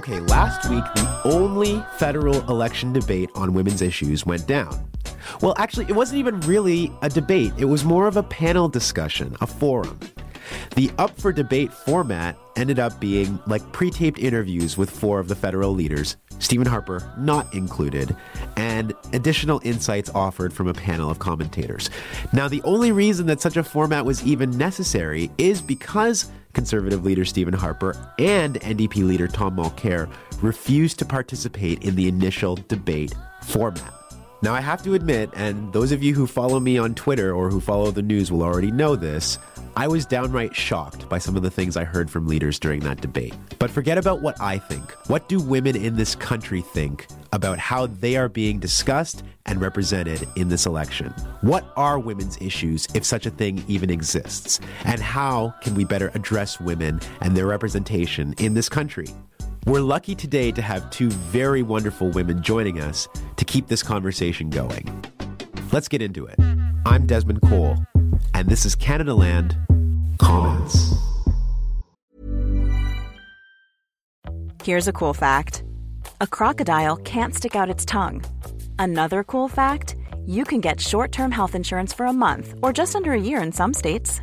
Okay, last week, the only federal election debate on women's issues went down. Well, actually, it wasn't even really a debate, it was more of a panel discussion, a forum. The Up for Debate format ended up being like pre taped interviews with four of the federal leaders, Stephen Harper not included, and additional insights offered from a panel of commentators. Now, the only reason that such a format was even necessary is because Conservative leader Stephen Harper and NDP leader Tom Mulcair refused to participate in the initial debate format. Now, I have to admit, and those of you who follow me on Twitter or who follow the news will already know this, I was downright shocked by some of the things I heard from leaders during that debate. But forget about what I think. What do women in this country think about how they are being discussed and represented in this election? What are women's issues, if such a thing even exists? And how can we better address women and their representation in this country? We're lucky today to have two very wonderful women joining us to keep this conversation going. Let's get into it. I'm Desmond Cole, and this is Canadaland Commons. Here's a cool fact a crocodile can't stick out its tongue. Another cool fact you can get short term health insurance for a month or just under a year in some states.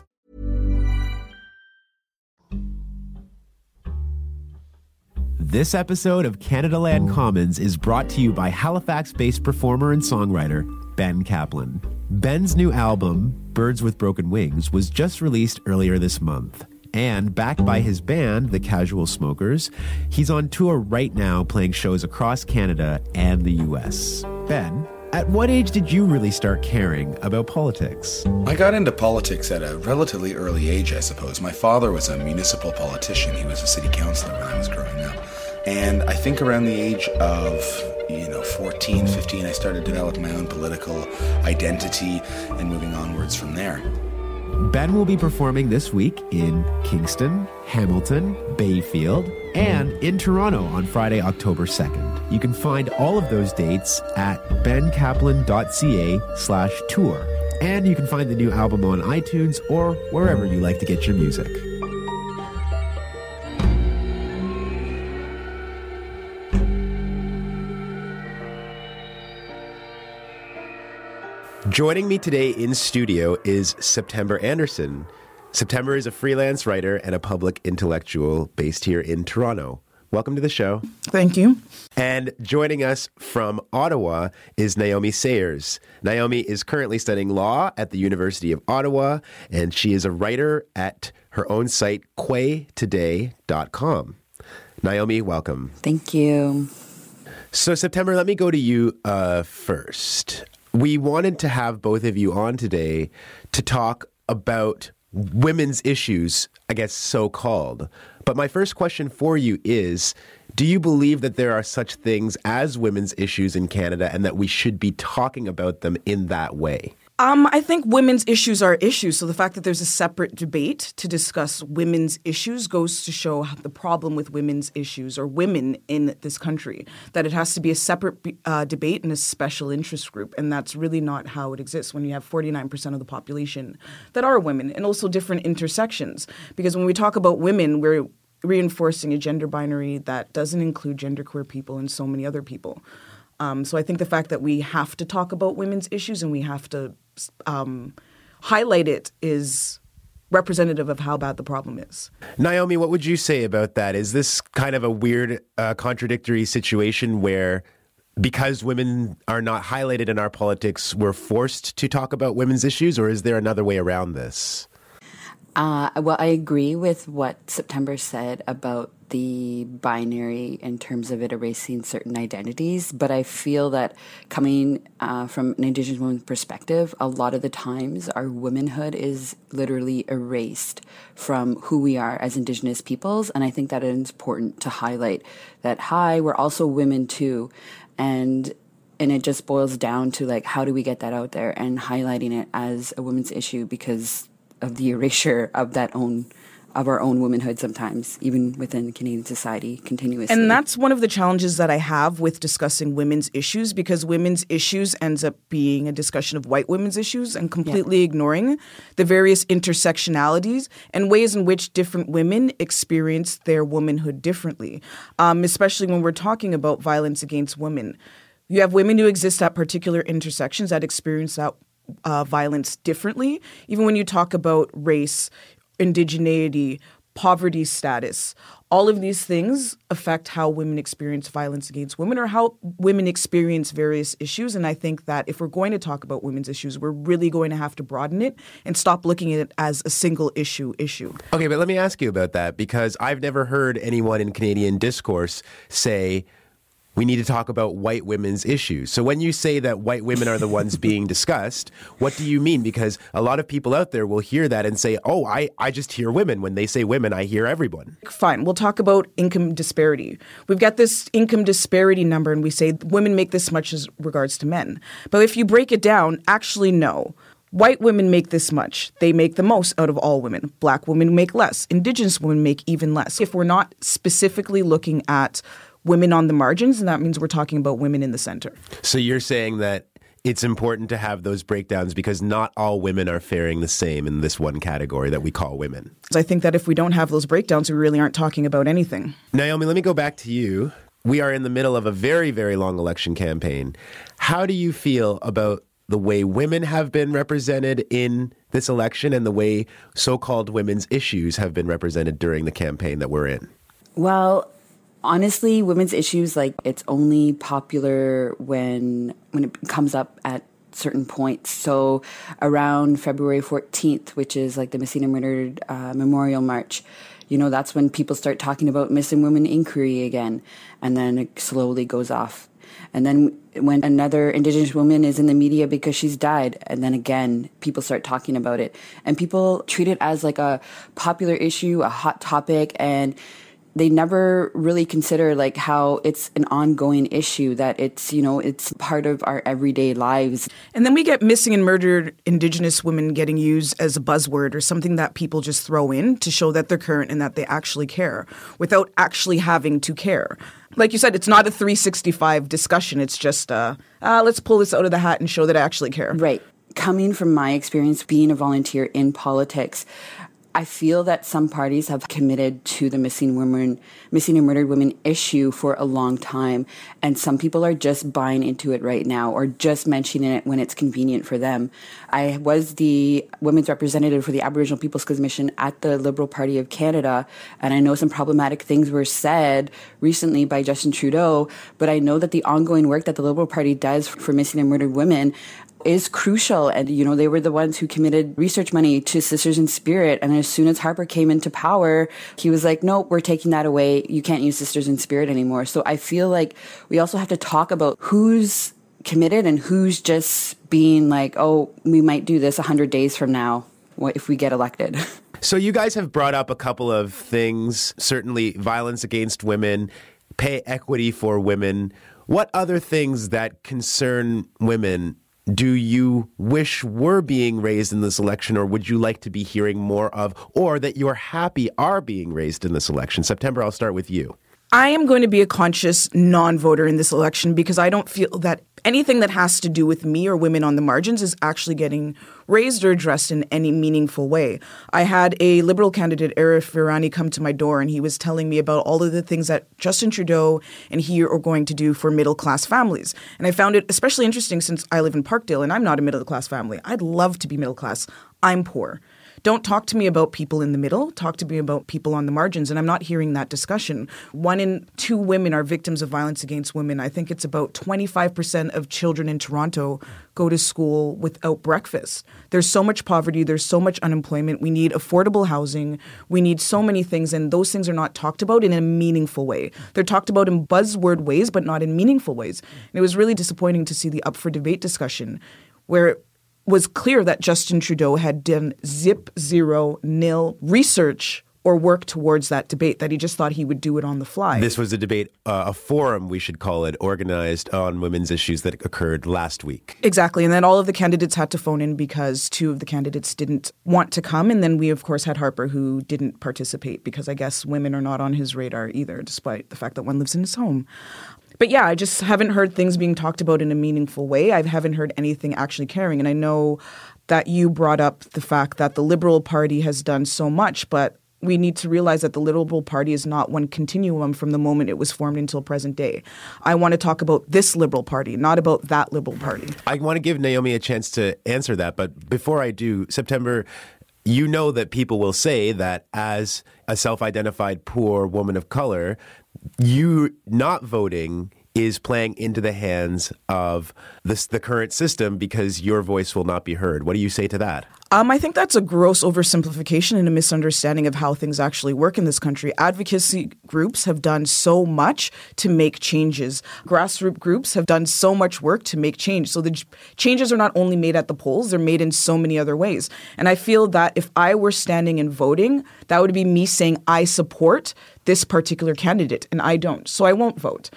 This episode of Canadaland Commons is brought to you by Halifax based performer and songwriter Ben Kaplan. Ben's new album, Birds with Broken Wings, was just released earlier this month. And backed by his band, The Casual Smokers, he's on tour right now playing shows across Canada and the US. Ben, at what age did you really start caring about politics? I got into politics at a relatively early age, I suppose. My father was a municipal politician. He was a city councilor when I was growing up. And I think around the age of, you know, 14, 15, I started developing my own political identity and moving onwards from there. Ben will be performing this week in Kingston, Hamilton, Bayfield, and in Toronto on Friday, October 2nd. You can find all of those dates at benkaplan.ca slash tour. And you can find the new album on iTunes or wherever you like to get your music. Joining me today in studio is September Anderson. September is a freelance writer and a public intellectual based here in Toronto. Welcome to the show. Thank you. And joining us from Ottawa is Naomi Sayers. Naomi is currently studying law at the University of Ottawa, and she is a writer at her own site, kwetoday.com. Naomi, welcome. Thank you. So, September, let me go to you uh, first we wanted to have both of you on today to talk about women's issues, I guess so called. But my first question for you is Do you believe that there are such things as women's issues in Canada and that we should be talking about them in that way? Um, I think women's issues are issues. So the fact that there's a separate debate to discuss women's issues goes to show the problem with women's issues or women in this country. That it has to be a separate uh, debate and a special interest group, and that's really not how it exists when you have 49% of the population that are women, and also different intersections. Because when we talk about women, we're reinforcing a gender binary that doesn't include genderqueer people and so many other people. Um, so I think the fact that we have to talk about women's issues and we have to um, highlight it is representative of how bad the problem is. Naomi, what would you say about that? Is this kind of a weird, uh, contradictory situation where because women are not highlighted in our politics, we're forced to talk about women's issues, or is there another way around this? Uh, well, I agree with what September said about the binary in terms of it erasing certain identities, but I feel that coming uh, from an Indigenous woman's perspective, a lot of the times our womanhood is literally erased from who we are as Indigenous peoples, and I think that it's important to highlight that. Hi, we're also women too, and and it just boils down to like how do we get that out there and highlighting it as a women's issue because of the erasure of that own of our own womanhood sometimes, even within Canadian society, continuously. And that's one of the challenges that I have with discussing women's issues because women's issues ends up being a discussion of white women's issues and completely yeah. ignoring the various intersectionalities and ways in which different women experience their womanhood differently, um, especially when we're talking about violence against women. You have women who exist at particular intersections that experience that uh, violence differently. Even when you talk about race, indigeneity, poverty status, all of these things affect how women experience violence against women or how women experience various issues. And I think that if we're going to talk about women's issues, we're really going to have to broaden it and stop looking at it as a single issue issue. Okay, but let me ask you about that because I've never heard anyone in Canadian discourse say, we need to talk about white women's issues. So when you say that white women are the ones being discussed, what do you mean? Because a lot of people out there will hear that and say, "Oh, I I just hear women. When they say women, I hear everyone." Fine. We'll talk about income disparity. We've got this income disparity number and we say women make this much as regards to men. But if you break it down, actually no. White women make this much. They make the most out of all women. Black women make less. Indigenous women make even less. If we're not specifically looking at women on the margins, and that means we're talking about women in the center. So you're saying that it's important to have those breakdowns because not all women are faring the same in this one category that we call women. I think that if we don't have those breakdowns, we really aren't talking about anything. Naomi, let me go back to you. We are in the middle of a very, very long election campaign. How do you feel about the way women have been represented in this election and the way so called women's issues have been represented during the campaign that we're in? Well, honestly, women's issues like it's only popular when when it comes up at certain points. So around February 14th, which is like the Missing and Murdered uh, Memorial March, you know, that's when people start talking about missing women inquiry again, and then it slowly goes off. And then when another Indigenous woman is in the media because she's died, and then again, people start talking about it. And people treat it as like a popular issue, a hot topic, and they never really consider like how it's an ongoing issue that it's you know it's part of our everyday lives. And then we get missing and murdered indigenous women getting used as a buzzword or something that people just throw in to show that they're current and that they actually care without actually having to care. Like you said it's not a 365 discussion. It's just uh, uh let's pull this out of the hat and show that i actually care. Right. Coming from my experience being a volunteer in politics I feel that some parties have committed to the missing women, missing and murdered women issue for a long time, and some people are just buying into it right now or just mentioning it when it's convenient for them. I was the women's representative for the Aboriginal People's Commission at the Liberal Party of Canada, and I know some problematic things were said recently by Justin Trudeau, but I know that the ongoing work that the Liberal Party does for missing and murdered women is crucial. And, you know, they were the ones who committed research money to Sisters in Spirit. And as soon as Harper came into power, he was like, nope, we're taking that away. You can't use Sisters in Spirit anymore. So I feel like we also have to talk about who's committed and who's just being like, oh, we might do this 100 days from now if we get elected. So you guys have brought up a couple of things, certainly violence against women, pay equity for women. What other things that concern women do you wish were being raised in this election, or would you like to be hearing more of, or that you're happy are being raised in this election? September, I'll start with you. I am going to be a conscious non voter in this election because I don't feel that anything that has to do with me or women on the margins is actually getting raised or addressed in any meaningful way. I had a Liberal candidate, Arif Virani, come to my door and he was telling me about all of the things that Justin Trudeau and he are going to do for middle class families. And I found it especially interesting since I live in Parkdale and I'm not a middle class family. I'd love to be middle class. I'm poor. Don't talk to me about people in the middle. Talk to me about people on the margins. And I'm not hearing that discussion. One in two women are victims of violence against women. I think it's about 25% of children in Toronto go to school without breakfast. There's so much poverty. There's so much unemployment. We need affordable housing. We need so many things. And those things are not talked about in a meaningful way. They're talked about in buzzword ways, but not in meaningful ways. And it was really disappointing to see the up for debate discussion where was clear that Justin Trudeau had done zip, zero, nil research or work towards that debate, that he just thought he would do it on the fly. This was a debate, uh, a forum, we should call it, organized on women's issues that occurred last week. Exactly. And then all of the candidates had to phone in because two of the candidates didn't want to come. And then we, of course, had Harper who didn't participate because I guess women are not on his radar either, despite the fact that one lives in his home but yeah, I just haven't heard things being talked about in a meaningful way. I haven't heard anything actually caring. And I know that you brought up the fact that the Liberal Party has done so much, but we need to realize that the Liberal Party is not one continuum from the moment it was formed until present day. I want to talk about this Liberal Party, not about that Liberal Party. I want to give Naomi a chance to answer that, but before I do, September, you know that people will say that as a self identified poor woman of color, you not voting is playing into the hands of this, the current system because your voice will not be heard. What do you say to that? Um, I think that's a gross oversimplification and a misunderstanding of how things actually work in this country. Advocacy groups have done so much to make changes. Grassroots groups have done so much work to make change. So the changes are not only made at the polls, they're made in so many other ways. And I feel that if I were standing and voting, that would be me saying I support this particular candidate, and I don't. So I won't vote.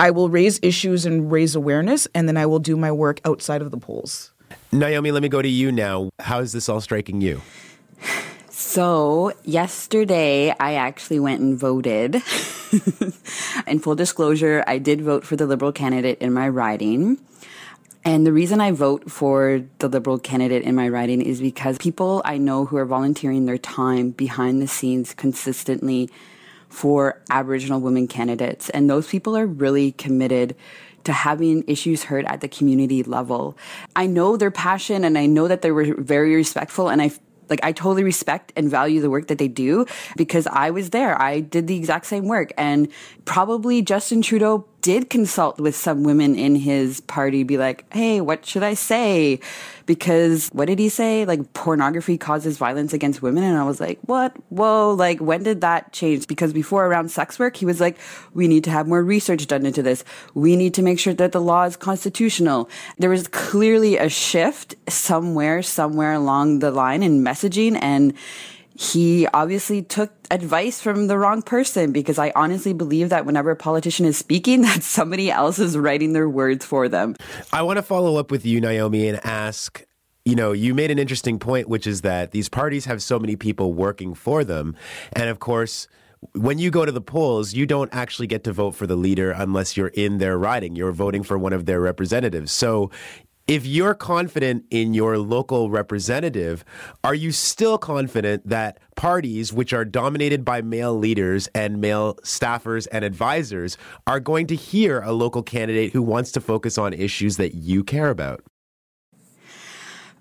I will raise issues and raise awareness, and then I will do my work outside of the polls. Naomi, let me go to you now. How is this all striking you? So, yesterday I actually went and voted. in full disclosure, I did vote for the Liberal candidate in my riding. And the reason I vote for the Liberal candidate in my riding is because people I know who are volunteering their time behind the scenes consistently for Aboriginal women candidates. And those people are really committed to having issues heard at the community level. I know their passion and I know that they were very respectful and I like I totally respect and value the work that they do because I was there. I did the exact same work and probably Justin Trudeau did consult with some women in his party, be like, hey, what should I say? Because what did he say? Like, pornography causes violence against women. And I was like, what? Whoa, like, when did that change? Because before around sex work, he was like, we need to have more research done into this. We need to make sure that the law is constitutional. There was clearly a shift somewhere, somewhere along the line in messaging. And he obviously took advice from the wrong person because I honestly believe that whenever a politician is speaking, that somebody else is writing their words for them. I want to follow up with you, Naomi, and ask you know, you made an interesting point, which is that these parties have so many people working for them. And of course, when you go to the polls, you don't actually get to vote for the leader unless you're in their riding. You're voting for one of their representatives. So if you're confident in your local representative, are you still confident that parties which are dominated by male leaders and male staffers and advisors are going to hear a local candidate who wants to focus on issues that you care about?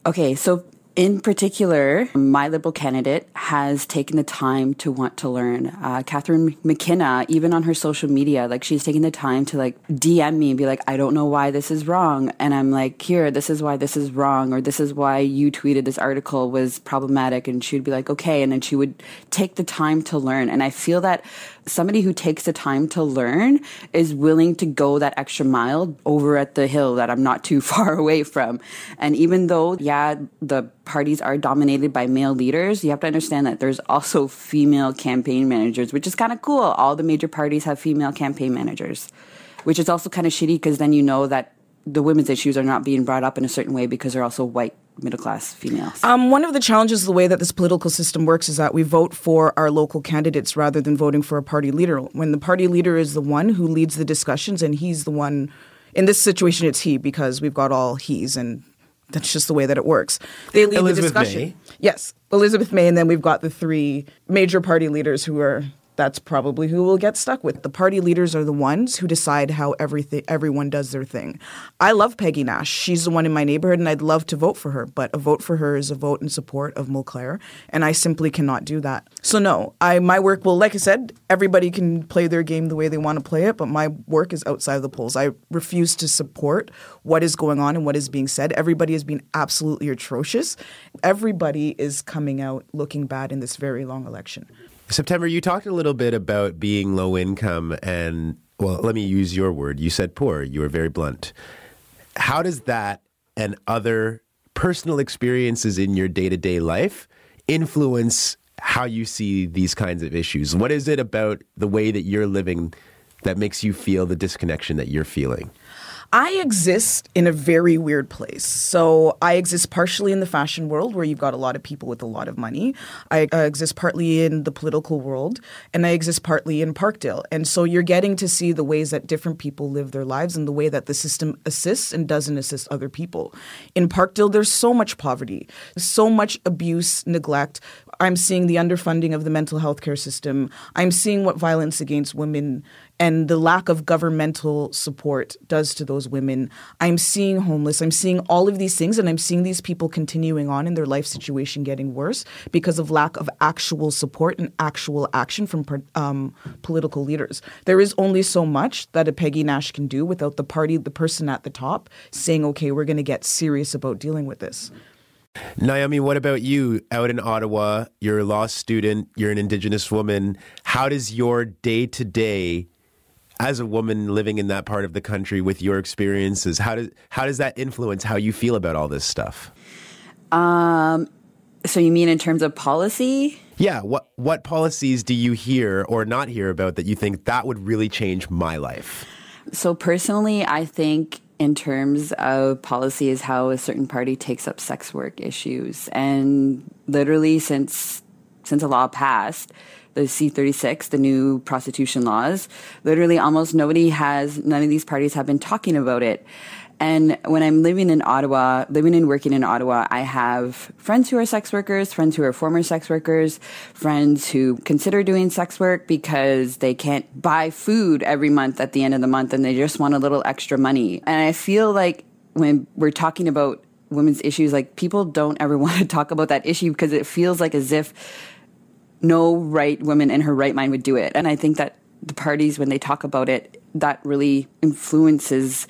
Okay, so in particular, my Liberal candidate has taken the time to want to learn. Uh, Catherine McKenna, even on her social media, like she's taking the time to like DM me and be like, I don't know why this is wrong. And I'm like, here, this is why this is wrong, or this is why you tweeted this article was problematic. And she would be like, okay. And then she would take the time to learn. And I feel that somebody who takes the time to learn is willing to go that extra mile over at the hill that I'm not too far away from. And even though, yeah, the parties are dominated by male leaders, you have to understand that there's also female campaign managers, which is kind of cool. All the major parties have female campaign managers, which is also kind of shitty because then you know that the women's issues are not being brought up in a certain way because they're also white middle class females? Um, one of the challenges of the way that this political system works is that we vote for our local candidates rather than voting for a party leader. When the party leader is the one who leads the discussions and he's the one, in this situation, it's he because we've got all he's and that's just the way that it works. They lead Elizabeth the discussion. May? Yes, Elizabeth May, and then we've got the three major party leaders who are that's probably who we'll get stuck with. The party leaders are the ones who decide how everything everyone does their thing. I love Peggy Nash. She's the one in my neighborhood and I'd love to vote for her, but a vote for her is a vote in support of Mulcair, and I simply cannot do that. So no, I my work will like I said, everybody can play their game the way they want to play it, but my work is outside of the polls. I refuse to support what is going on and what is being said. Everybody is being absolutely atrocious. Everybody is coming out looking bad in this very long election. September, you talked a little bit about being low income and, well, let me use your word. You said poor. You were very blunt. How does that and other personal experiences in your day to day life influence how you see these kinds of issues? What is it about the way that you're living that makes you feel the disconnection that you're feeling? I exist in a very weird place. So I exist partially in the fashion world where you've got a lot of people with a lot of money. I uh, exist partly in the political world and I exist partly in Parkdale. And so you're getting to see the ways that different people live their lives and the way that the system assists and doesn't assist other people. In Parkdale, there's so much poverty, so much abuse, neglect. I'm seeing the underfunding of the mental health care system. I'm seeing what violence against women and the lack of governmental support does to those women. I'm seeing homeless. I'm seeing all of these things, and I'm seeing these people continuing on in their life situation getting worse because of lack of actual support and actual action from um, political leaders. There is only so much that a Peggy Nash can do without the party, the person at the top, saying, okay, we're going to get serious about dealing with this. Naomi, what about you out in Ottawa? You're a law student, you're an Indigenous woman. How does your day to day as a woman living in that part of the country with your experiences, how does how does that influence how you feel about all this stuff? Um, so you mean in terms of policy? Yeah. What what policies do you hear or not hear about that you think that would really change my life? So personally, I think in terms of policy is how a certain party takes up sex work issues, and literally since since a law passed the C36, the new prostitution laws, literally almost nobody has, none of these parties have been talking about it. And when I'm living in Ottawa, living and working in Ottawa, I have friends who are sex workers, friends who are former sex workers, friends who consider doing sex work because they can't buy food every month at the end of the month and they just want a little extra money. And I feel like when we're talking about women's issues, like people don't ever want to talk about that issue because it feels like as if no right woman in her right mind would do it. And I think that the parties, when they talk about it, that really influences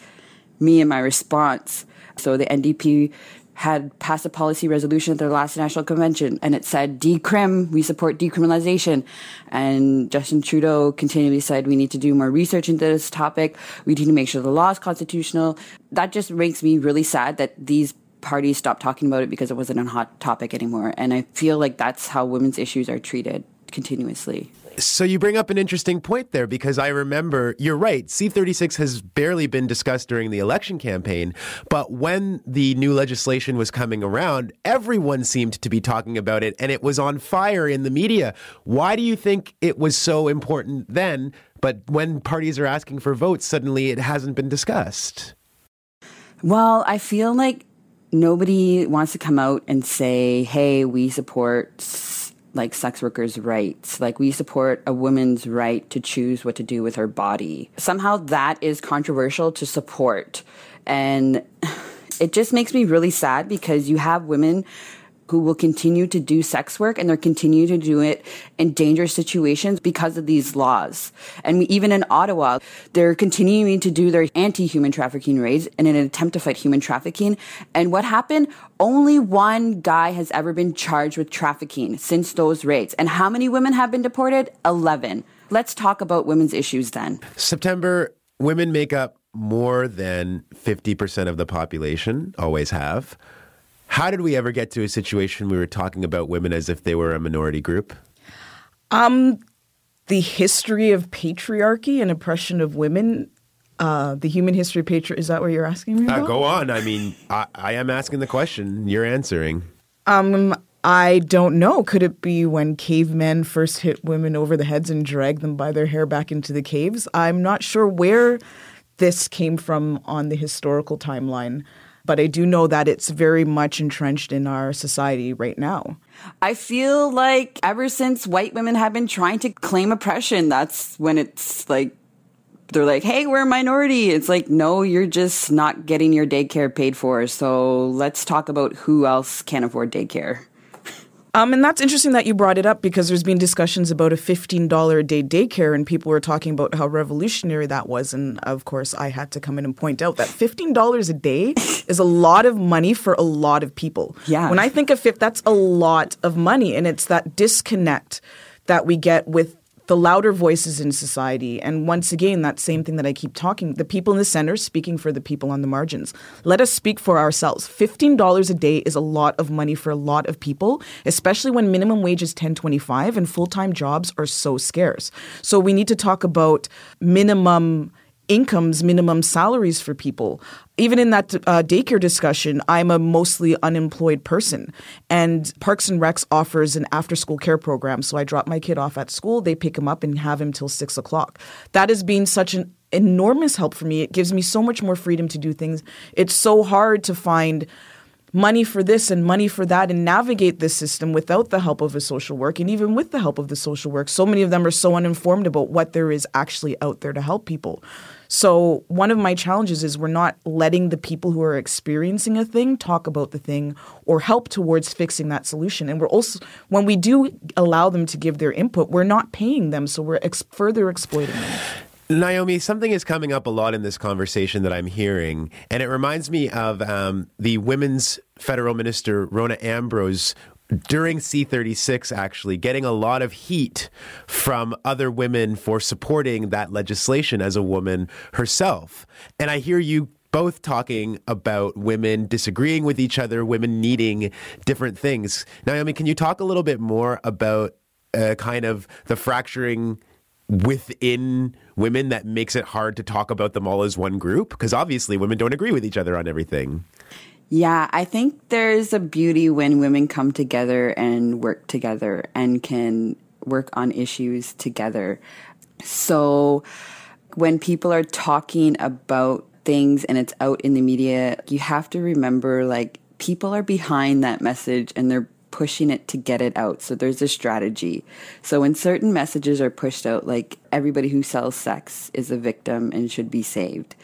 me and my response. So the NDP had passed a policy resolution at their last national convention and it said decrim, we support decriminalization. And Justin Trudeau continually said we need to do more research into this topic. We need to make sure the law is constitutional. That just makes me really sad that these parties stopped talking about it because it wasn't a hot topic anymore. And I feel like that's how women's issues are treated continuously. So you bring up an interesting point there because I remember you're right. C36 has barely been discussed during the election campaign, but when the new legislation was coming around, everyone seemed to be talking about it and it was on fire in the media. Why do you think it was so important then, but when parties are asking for votes, suddenly it hasn't been discussed? Well, I feel like nobody wants to come out and say, "Hey, we support like sex workers' rights. Like we support a woman's right to choose what to do with her body." Somehow that is controversial to support. And it just makes me really sad because you have women who will continue to do sex work and they're continue to do it in dangerous situations because of these laws. And even in Ottawa, they're continuing to do their anti-human trafficking raids in an attempt to fight human trafficking. And what happened? Only one guy has ever been charged with trafficking since those raids. And how many women have been deported? 11. Let's talk about women's issues then. September, women make up more than 50% of the population, always have. How did we ever get to a situation we were talking about women as if they were a minority group? Um, the history of patriarchy and oppression of women Uh, the human history patriot. Is that what you're asking me Uh, go on. I mean, I, I am asking the question. You're answering. Um, I don't know. Could it be when cavemen first hit women over the heads and dragged them by their hair back into the caves? I'm not sure where this came from on the historical timeline, but I do know that it's very much entrenched in our society right now. I feel like ever since white women have been trying to claim oppression, that's when it's like they're like, "Hey, we're a minority." It's like, "No, you're just not getting your daycare paid for." So, let's talk about who else can afford daycare. Um, and that's interesting that you brought it up because there's been discussions about a $15 a day daycare, and people were talking about how revolutionary that was. And of course, I had to come in and point out that $15 a day is a lot of money for a lot of people. Yeah. When I think of FIP, that's a lot of money, and it's that disconnect that we get with the louder voices in society. And once again, that same thing that I keep talking the people in the center speaking for the people on the margins. Let us speak for ourselves. $15 a day is a lot of money for a lot of people, especially when minimum wage is 1025 and full-time jobs are so scarce. So we need to talk about minimum incomes, minimum salaries for people. Even in that uh, daycare discussion, I'm a mostly unemployed person. And Parks and Recs offers an after school care program. So I drop my kid off at school, they pick him up and have him till six o'clock. That has been such an enormous help for me. It gives me so much more freedom to do things. It's so hard to find money for this and money for that and navigate this system without the help of a social work and even with the help of the social work so many of them are so uninformed about what there is actually out there to help people so one of my challenges is we're not letting the people who are experiencing a thing talk about the thing or help towards fixing that solution and we're also when we do allow them to give their input we're not paying them so we're ex- further exploiting them Naomi, something is coming up a lot in this conversation that I'm hearing, and it reminds me of um, the women's federal minister, Rona Ambrose. During C36, actually, getting a lot of heat from other women for supporting that legislation as a woman herself. And I hear you both talking about women disagreeing with each other, women needing different things. Naomi, can you talk a little bit more about uh, kind of the fracturing within women that makes it hard to talk about them all as one group? Because obviously women don't agree with each other on everything. Yeah, I think there's a beauty when women come together and work together and can work on issues together. So when people are talking about things and it's out in the media, you have to remember like people are behind that message and they're pushing it to get it out. So there's a strategy. So when certain messages are pushed out, like everybody who sells sex is a victim and should be saved,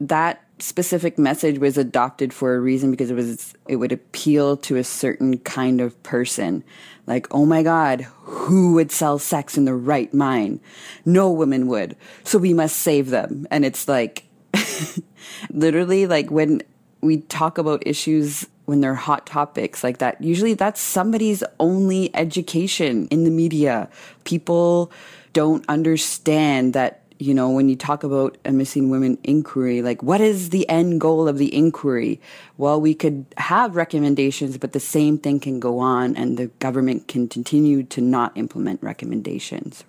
that specific message was adopted for a reason because it was it would appeal to a certain kind of person. Like oh my god who would sell sex in the right mind? No woman would. So we must save them. And it's like literally like when we talk about issues when they're hot topics like that usually that's somebody's only education in the media. People don't understand that you know, when you talk about a missing women inquiry, like what is the end goal of the inquiry? Well, we could have recommendations, but the same thing can go on and the government can continue to not implement recommendations.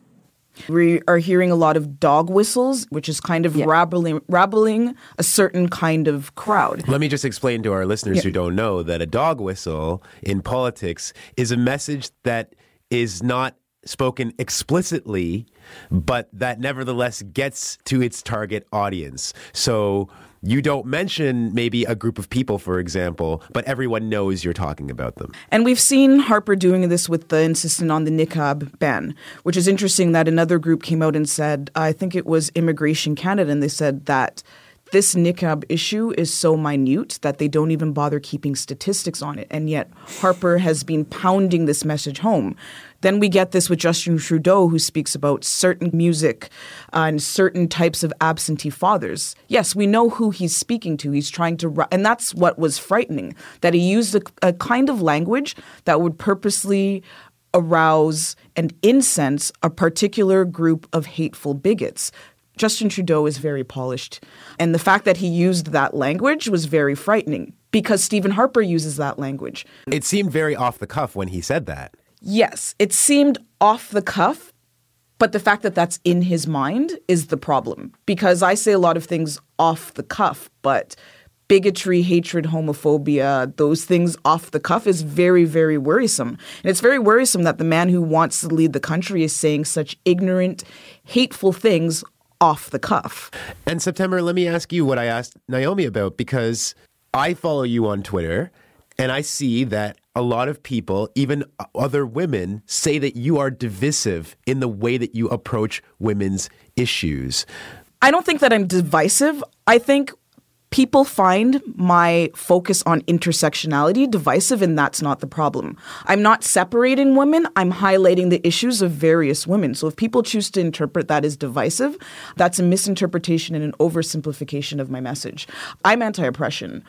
We are hearing a lot of dog whistles, which is kind of Yeah. rabbling, rabbling a certain kind of crowd. Let me just explain to our listeners who don't know that a dog whistle in politics is a message that is not spoken explicitly, but that nevertheless gets to its target audience. So you don't mention maybe a group of people, for example, but everyone knows you're talking about them. And we've seen Harper doing this with the insistent on the niqab ban, which is interesting that another group came out and said, I think it was Immigration Canada, and they said that this niqab issue is so minute that they don't even bother keeping statistics on it. And yet Harper has been pounding this message home. Then we get this with Justin Trudeau, who speaks about certain music uh, and certain types of absentee fathers. Yes, we know who he's speaking to. He's trying to, and that's what was frightening that he used a, a kind of language that would purposely arouse and incense a particular group of hateful bigots. Justin Trudeau is very polished. And the fact that he used that language was very frightening because Stephen Harper uses that language. It seemed very off the cuff when he said that. Yes, it seemed off the cuff, But the fact that that's in his mind is the problem because I say a lot of things off the cuff, but bigotry, hatred, homophobia, those things off the cuff is very, very worrisome. And it's very worrisome that the man who wants to lead the country is saying such ignorant, hateful things off the cuff. And September, let me ask you what I asked Naomi about because I follow you on Twitter and I see that a lot of people, even other women, say that you are divisive in the way that you approach women's issues. I don't think that I'm divisive. I think people find my focus on intersectionality divisive, and that's not the problem. I'm not separating women, I'm highlighting the issues of various women. So if people choose to interpret that as divisive, that's a misinterpretation and an oversimplification of my message. I'm anti oppression.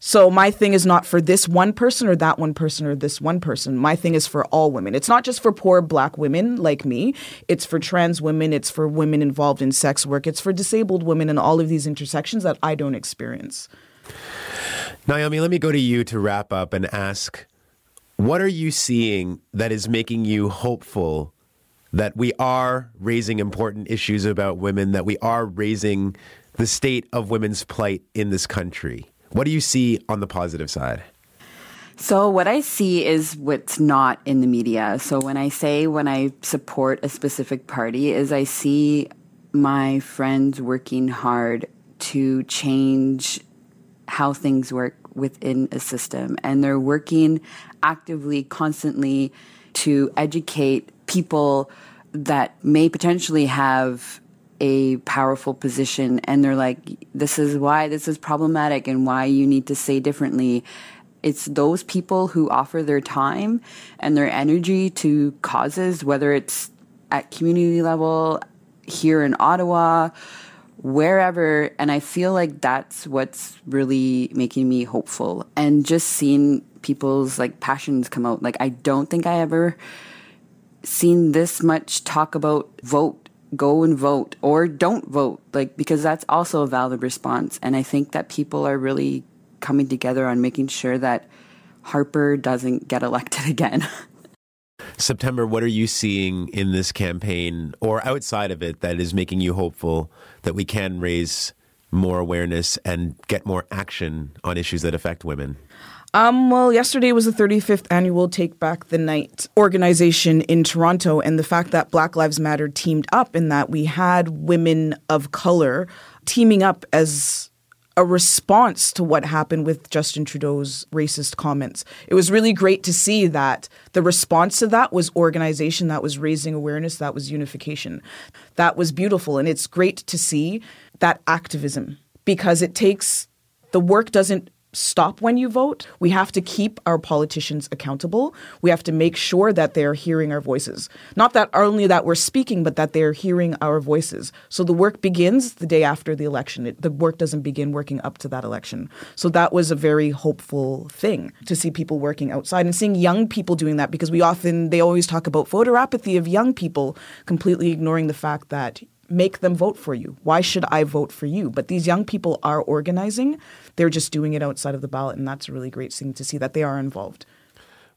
So my thing is not for this one person or that one person or this one person. My thing is for all women. It's not just for poor black women like me. It's for trans women, it's for women involved in sex work, it's for disabled women and all of these intersections that I don't experience. Naomi, let me go to you to wrap up and ask what are you seeing that is making you hopeful that we are raising important issues about women, that we are raising the state of women's plight in this country? What do you see on the positive side? So, what I see is what's not in the media. So, when I say when I support a specific party, is I see my friends working hard to change how things work within a system. And they're working actively, constantly to educate people that may potentially have a powerful position and they're like, this is why this is problematic and why you need to say differently. It's those people who offer their time and their energy to causes, whether it's at community level, here in Ottawa, wherever. And I feel like that's what's really making me hopeful. And just seeing people's like passions come out. Like, I don't think I ever seen this much talk about vote go and vote or don't vote like because that's also a valid response. And i think that people are really coming together on making sure that harper doesn't get elected again. September what are you seeing in this campaign or outside of it that is making you hopeful that we can raise more awareness and get more action on issues that affect women um, well, yesterday was the 35th annual Take Back the Night organization in Toronto, and the fact that Black Lives Matter teamed up in that we had women of color teaming up as a response to what happened with Justin Trudeau's racist comments. It was really great to see that the response to that was organization, that was raising awareness, that was unification. That was beautiful, and it's great to see that activism because it takes the work doesn't stop when you vote. We have to keep our politicians accountable. We have to make sure that they're hearing our voices. Not that only that we're speaking, but that they're hearing our voices. So the work begins the day after the election. It, the work doesn't begin working up to that election. So that was a very hopeful thing to see people working outside and seeing young people doing that because we often, they always talk about voter apathy of young people, completely ignoring the fact that make them vote for you. Why should I vote for you? But these young people are organizing. They're just doing it outside of the ballot, and that's a really great thing to see that they are involved.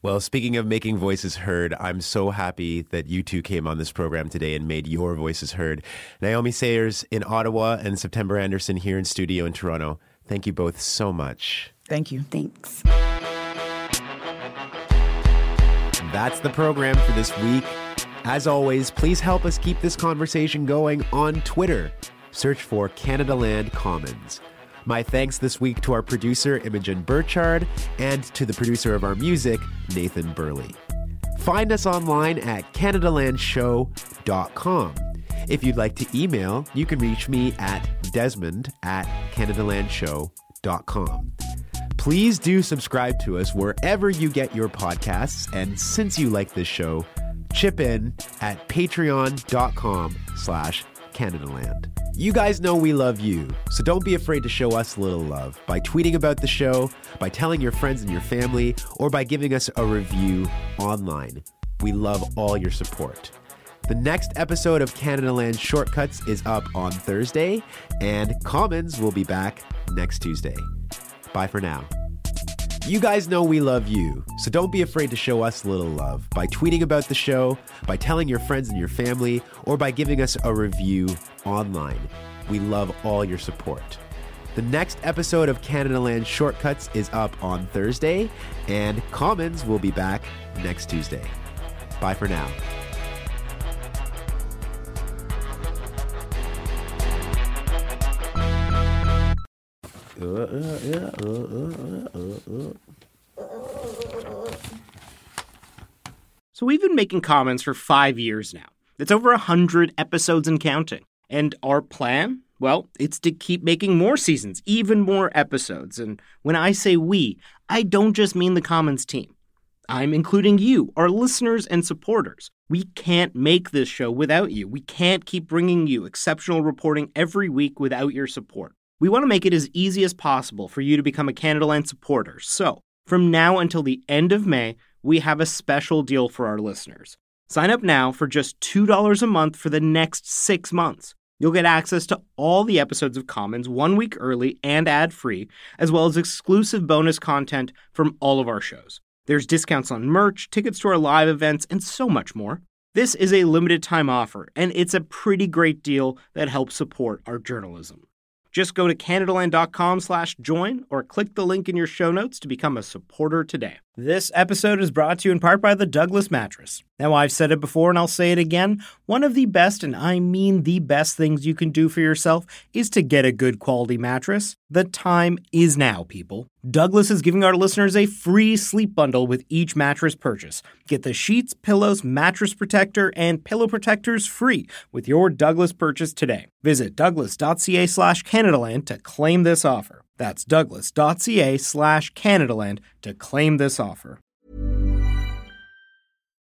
Well, speaking of making voices heard, I'm so happy that you two came on this program today and made your voices heard. Naomi Sayers in Ottawa and September Anderson here in studio in Toronto. Thank you both so much. Thank you. Thanks. That's the program for this week. As always, please help us keep this conversation going on Twitter. Search for Canadaland Commons. My thanks this week to our producer, Imogen Burchard, and to the producer of our music, Nathan Burley. Find us online at CanadaLandShow.com. If you'd like to email, you can reach me at desmond at CanadaLandShow.com. Please do subscribe to us wherever you get your podcasts, and since you like this show, chip in at patreon.com slash CanadaLand. You guys know we love you, so don't be afraid to show us a little love by tweeting about the show, by telling your friends and your family, or by giving us a review online. We love all your support. The next episode of Canadaland Shortcuts is up on Thursday, and Commons will be back next Tuesday. Bye for now. You guys know we love you, so don't be afraid to show us a little love by tweeting about the show, by telling your friends and your family, or by giving us a review online. We love all your support. The next episode of Canadaland Shortcuts is up on Thursday, and Commons will be back next Tuesday. Bye for now. So we've been making Commons for five years now. It's over a hundred episodes and counting. And our plan? Well, it's to keep making more seasons, even more episodes. And when I say we, I don't just mean the Commons team. I'm including you, our listeners and supporters. We can't make this show without you. We can't keep bringing you exceptional reporting every week without your support. We want to make it as easy as possible for you to become a Canadaland supporter. So, from now until the end of May, we have a special deal for our listeners. Sign up now for just $2 a month for the next six months. You'll get access to all the episodes of Commons one week early and ad free, as well as exclusive bonus content from all of our shows. There's discounts on merch, tickets to our live events, and so much more. This is a limited time offer, and it's a pretty great deal that helps support our journalism. Just go to CanadaLand.com slash join or click the link in your show notes to become a supporter today. This episode is brought to you in part by the Douglas Mattress. Now, I've said it before and I'll say it again. One of the best, and I mean the best things you can do for yourself is to get a good quality mattress. The time is now, people. Douglas is giving our listeners a free sleep bundle with each mattress purchase. Get the sheets, pillows, mattress protector, and pillow protectors free with your Douglas purchase today. Visit douglas.ca slash Canadaland to claim this offer. That's douglas.ca slash Canadaland to claim this offer.